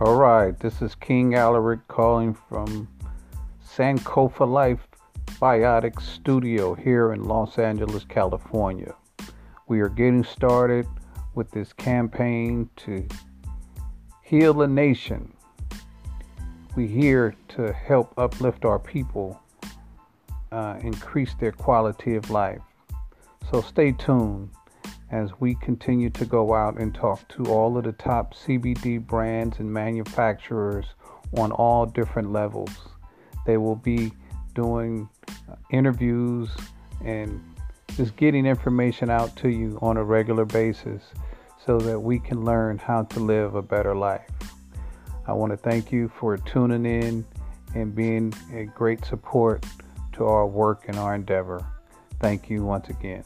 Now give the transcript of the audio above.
All right, this is King Alaric calling from Sankofa Life Biotic Studio here in Los Angeles, California. We are getting started with this campaign to heal the nation. We're here to help uplift our people, uh, increase their quality of life. So stay tuned as we continue to go out and talk to all of the top CBD brands and manufacturers on all different levels. They will be doing uh, interviews and just getting information out to you on a regular basis so that we can learn how to live a better life. I want to thank you for tuning in and being a great support to our work and our endeavor. Thank you once again.